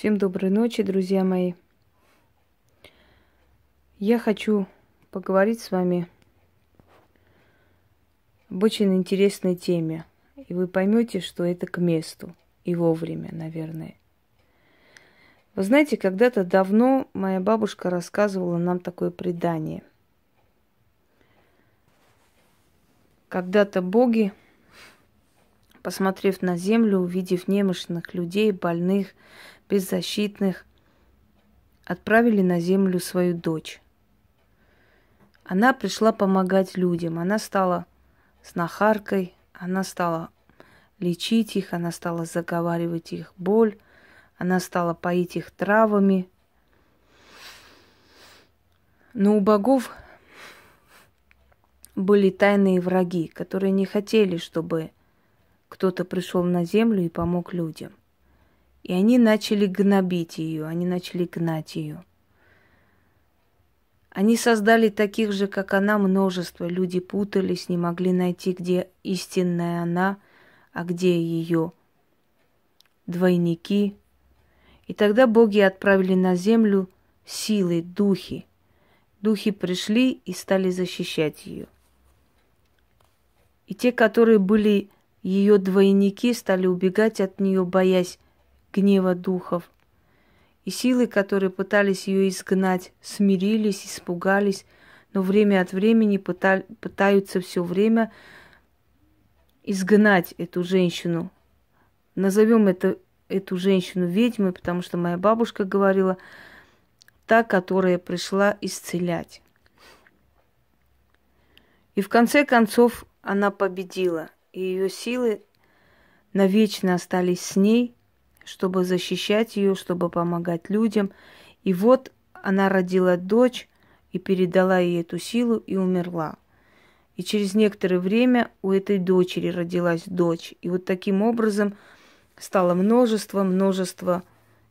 Всем доброй ночи, друзья мои. Я хочу поговорить с вами об очень интересной теме. И вы поймете, что это к месту и вовремя, наверное. Вы знаете, когда-то давно моя бабушка рассказывала нам такое предание. Когда-то боги, посмотрев на землю, увидев немощных людей, больных, беззащитных, отправили на землю свою дочь. Она пришла помогать людям. Она стала знахаркой, она стала лечить их, она стала заговаривать их боль, она стала поить их травами. Но у богов были тайные враги, которые не хотели, чтобы кто-то пришел на землю и помог людям. И они начали гнобить ее, они начали гнать ее. Они создали таких же, как она, множество. Люди путались, не могли найти, где истинная она, а где ее двойники. И тогда боги отправили на землю силы, духи. Духи пришли и стали защищать ее. И те, которые были ее двойники, стали убегать от нее, боясь гнева духов. И силы, которые пытались ее изгнать, смирились, испугались, но время от времени пыта- пытаются все время изгнать эту женщину. Назовем это, эту женщину ведьмой, потому что моя бабушка говорила, та, которая пришла исцелять. И в конце концов она победила, и ее силы навечно остались с ней – чтобы защищать ее, чтобы помогать людям. И вот она родила дочь и передала ей эту силу и умерла. И через некоторое время у этой дочери родилась дочь. И вот таким образом стало множество, множество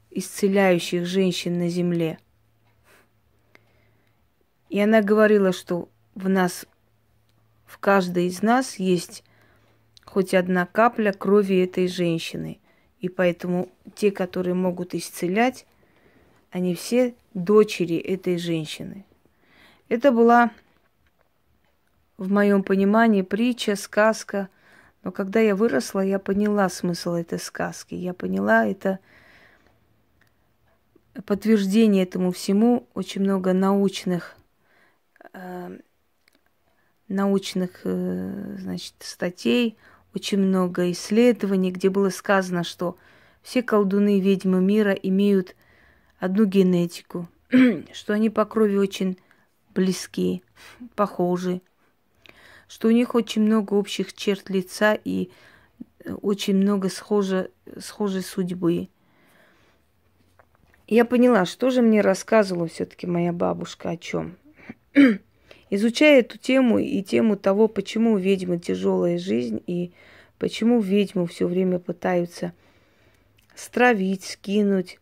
исцеляющих женщин на земле. И она говорила, что в нас, в каждой из нас есть хоть одна капля крови этой женщины – и поэтому те, которые могут исцелять, они все дочери этой женщины. Это была, в моем понимании, притча, сказка. Но когда я выросла, я поняла смысл этой сказки. Я поняла это подтверждение этому всему. Очень много научных, э, научных э, значит, статей, очень много исследований, где было сказано, что все колдуны и ведьмы мира имеют одну генетику, что они по крови очень близки, похожи, что у них очень много общих черт лица и очень много схоже, схожей судьбы. Я поняла, что же мне рассказывала все-таки моя бабушка о чем. Изучая эту тему и тему того, почему у ведьмы тяжелая жизнь и почему ведьму все время пытаются стравить, скинуть,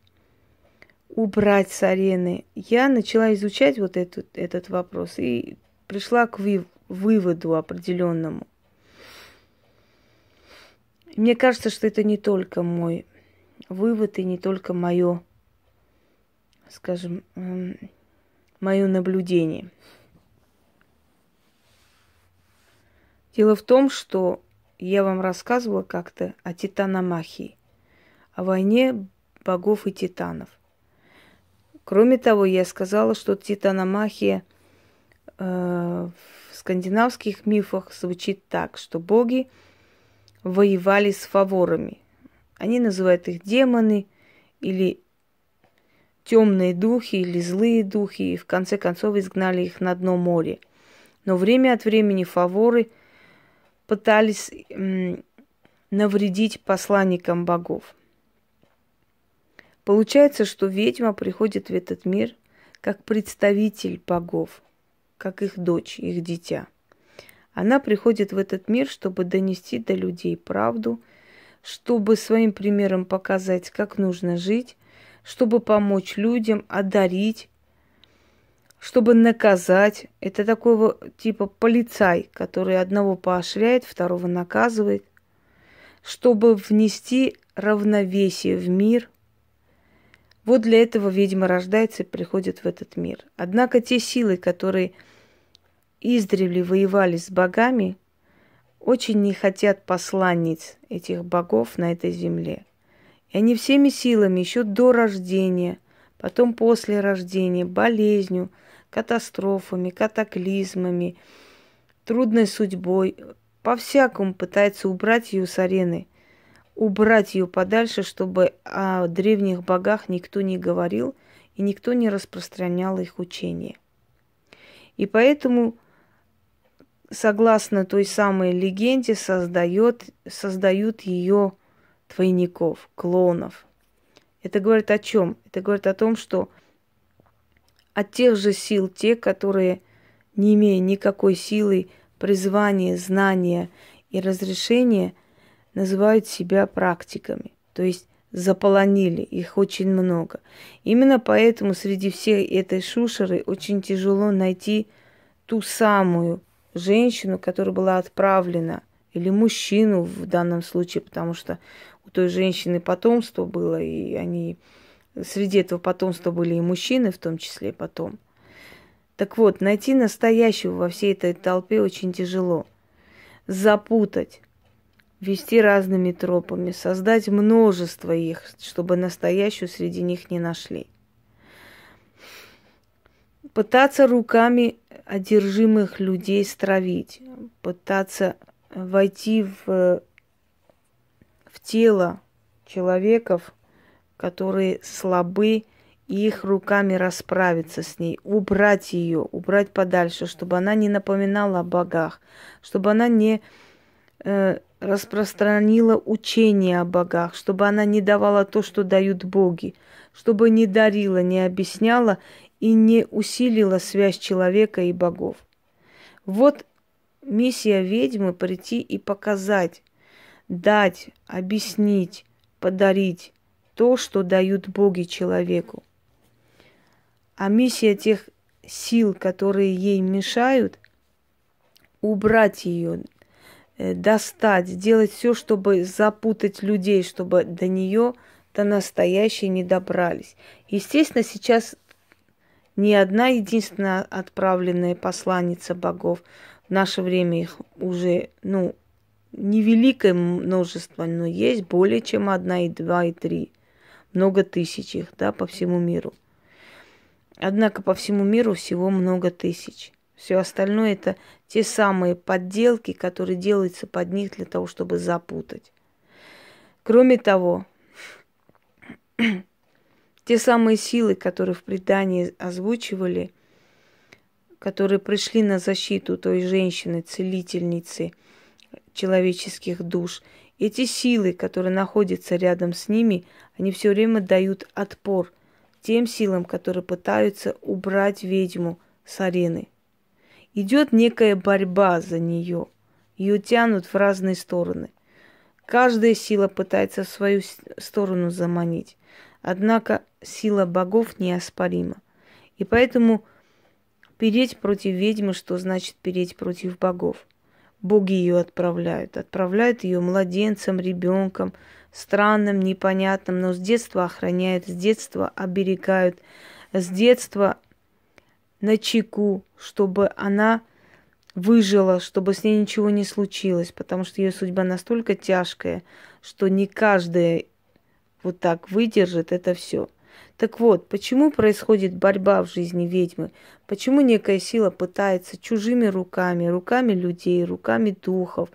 убрать с арены, я начала изучать вот этот, этот вопрос и пришла к вы, выводу определенному. Мне кажется, что это не только мой вывод и не только мое, скажем, эм, мое наблюдение – Дело в том, что я вам рассказывала как-то о титаномахии, о войне богов и титанов. Кроме того, я сказала, что титаномахия э, в скандинавских мифах звучит так, что боги воевали с фаворами. Они называют их демоны или темные духи или злые духи, и в конце концов изгнали их на дно моря. Но время от времени фаворы – пытались навредить посланникам богов. Получается, что ведьма приходит в этот мир как представитель богов, как их дочь, их дитя. Она приходит в этот мир, чтобы донести до людей правду, чтобы своим примером показать, как нужно жить, чтобы помочь людям, одарить, чтобы наказать. Это такого типа полицай, который одного поощряет, второго наказывает, чтобы внести равновесие в мир, Вот для этого ведьма рождается и приходит в этот мир. Однако те силы, которые издревле воевали с богами, очень не хотят посланниц этих богов на этой земле. И они всеми силами еще до рождения, потом после рождения, болезнью, катастрофами, катаклизмами, трудной судьбой, по-всякому пытаются убрать ее с арены, убрать ее подальше, чтобы о древних богах никто не говорил и никто не распространял их учение. И поэтому согласно той самой легенде, создает, создают ее двойников, клонов. Это говорит о чем? Это говорит о том, что от тех же сил, те, которые, не имея никакой силы, призвания, знания и разрешения, называют себя практиками. То есть заполонили, их очень много. Именно поэтому среди всей этой шушеры очень тяжело найти ту самую женщину, которая была отправлена, или мужчину в данном случае, потому что у той женщины потомство было, и они среди этого потомства были и мужчины, в том числе потом. Так вот, найти настоящего во всей этой толпе очень тяжело. Запутать, вести разными тропами, создать множество их, чтобы настоящую среди них не нашли. Пытаться руками одержимых людей стравить, пытаться войти в, в тело человеков, которые слабы, и их руками расправиться с ней, убрать ее, убрать подальше, чтобы она не напоминала о богах, чтобы она не э, распространила учение о богах, чтобы она не давала то, что дают боги, чтобы не дарила, не объясняла и не усилила связь человека и богов. Вот миссия ведьмы прийти и показать, дать, объяснить, подарить то, что дают боги человеку. А миссия тех сил, которые ей мешают, убрать ее, э, достать, сделать все, чтобы запутать людей, чтобы до нее, до настоящей не добрались. Естественно, сейчас не одна единственная отправленная посланница богов. В наше время их уже, ну, невеликое множество, но есть более чем одна, и два, и три. Много тысяч их, да, по всему миру. Однако по всему миру всего много тысяч. Все остальное это те самые подделки, которые делаются под них для того, чтобы запутать. Кроме того, те самые силы, которые в предании озвучивали, которые пришли на защиту той женщины, целительницы человеческих душ, эти силы, которые находятся рядом с ними, они все время дают отпор тем силам, которые пытаются убрать ведьму с арены. Идет некая борьба за нее. Ее тянут в разные стороны. Каждая сила пытается в свою сторону заманить. Однако сила богов неоспорима. И поэтому переть против ведьмы, что значит переть против богов? Боги ее отправляют. Отправляют ее младенцем, ребенком, странным, непонятным, но с детства охраняют, с детства оберегают, с детства на чеку, чтобы она выжила, чтобы с ней ничего не случилось, потому что ее судьба настолько тяжкая, что не каждая вот так выдержит это все. Так вот, почему происходит борьба в жизни ведьмы? Почему некая сила пытается чужими руками, руками людей, руками духов,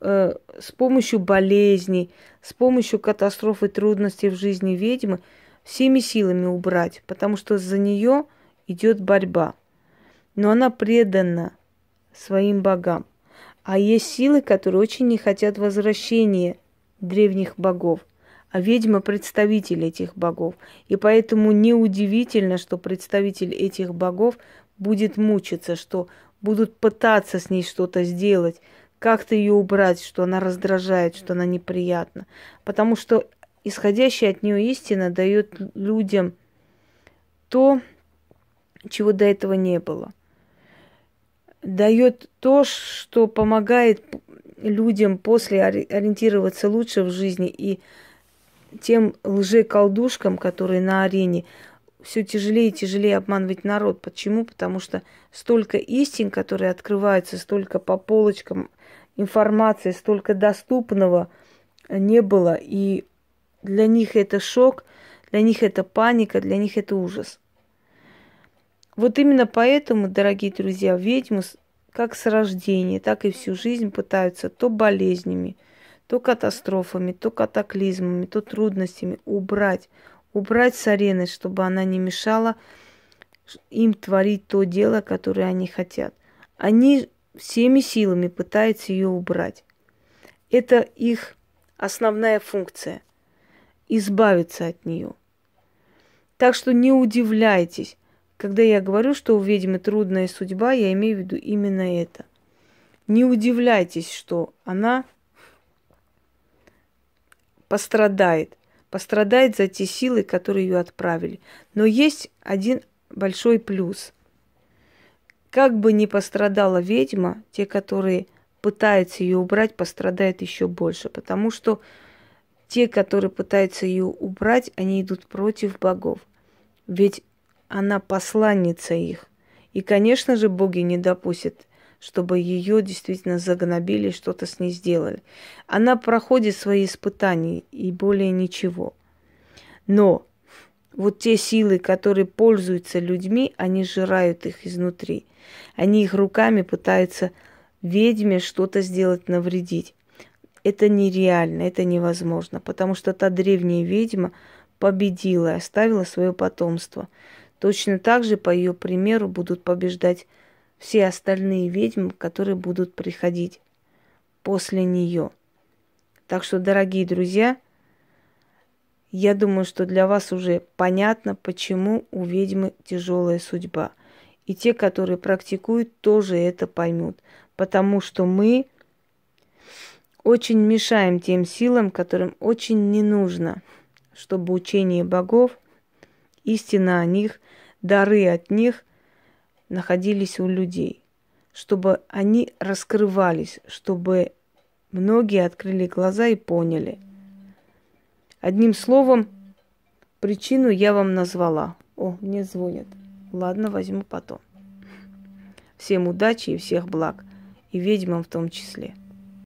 э, с помощью болезней, с помощью катастроф и трудностей в жизни ведьмы всеми силами убрать, потому что за нее идет борьба. Но она предана своим богам. А есть силы, которые очень не хотят возвращения древних богов а ведьма представитель этих богов. И поэтому неудивительно, что представитель этих богов будет мучиться, что будут пытаться с ней что-то сделать, как-то ее убрать, что она раздражает, что она неприятна. Потому что исходящая от нее истина дает людям то, чего до этого не было. Дает то, что помогает людям после ориентироваться лучше в жизни и тем лже-колдушкам, которые на арене, все тяжелее и тяжелее обманывать народ. Почему? Потому что столько истин, которые открываются, столько по полочкам информации, столько доступного не было. И для них это шок, для них это паника, для них это ужас. Вот именно поэтому, дорогие друзья, ведьмы как с рождения, так и всю жизнь пытаются то болезнями, то катастрофами, то катаклизмами, то трудностями убрать, убрать с арены, чтобы она не мешала им творить то дело, которое они хотят. Они всеми силами пытаются ее убрать. Это их основная функция – избавиться от нее. Так что не удивляйтесь, когда я говорю, что у ведьмы трудная судьба, я имею в виду именно это. Не удивляйтесь, что она пострадает. Пострадает за те силы, которые ее отправили. Но есть один большой плюс. Как бы ни пострадала ведьма, те, которые пытаются ее убрать, пострадают еще больше. Потому что те, которые пытаются ее убрать, они идут против богов. Ведь она посланница их. И, конечно же, боги не допустят, чтобы ее действительно загнобили, что-то с ней сделали. Она проходит свои испытания и более ничего. Но вот те силы, которые пользуются людьми, они жирают их изнутри. Они их руками пытаются ведьме что-то сделать, навредить. Это нереально, это невозможно, потому что та древняя ведьма победила оставила свое потомство – Точно так же, по ее примеру, будут побеждать все остальные ведьмы, которые будут приходить после нее. Так что, дорогие друзья, я думаю, что для вас уже понятно, почему у ведьмы тяжелая судьба. И те, которые практикуют, тоже это поймут. Потому что мы очень мешаем тем силам, которым очень не нужно, чтобы учение богов, истина о них дары от них находились у людей, чтобы они раскрывались, чтобы многие открыли глаза и поняли. Одним словом, причину я вам назвала. О, мне звонят. Ладно, возьму потом. Всем удачи и всех благ. И ведьмам в том числе.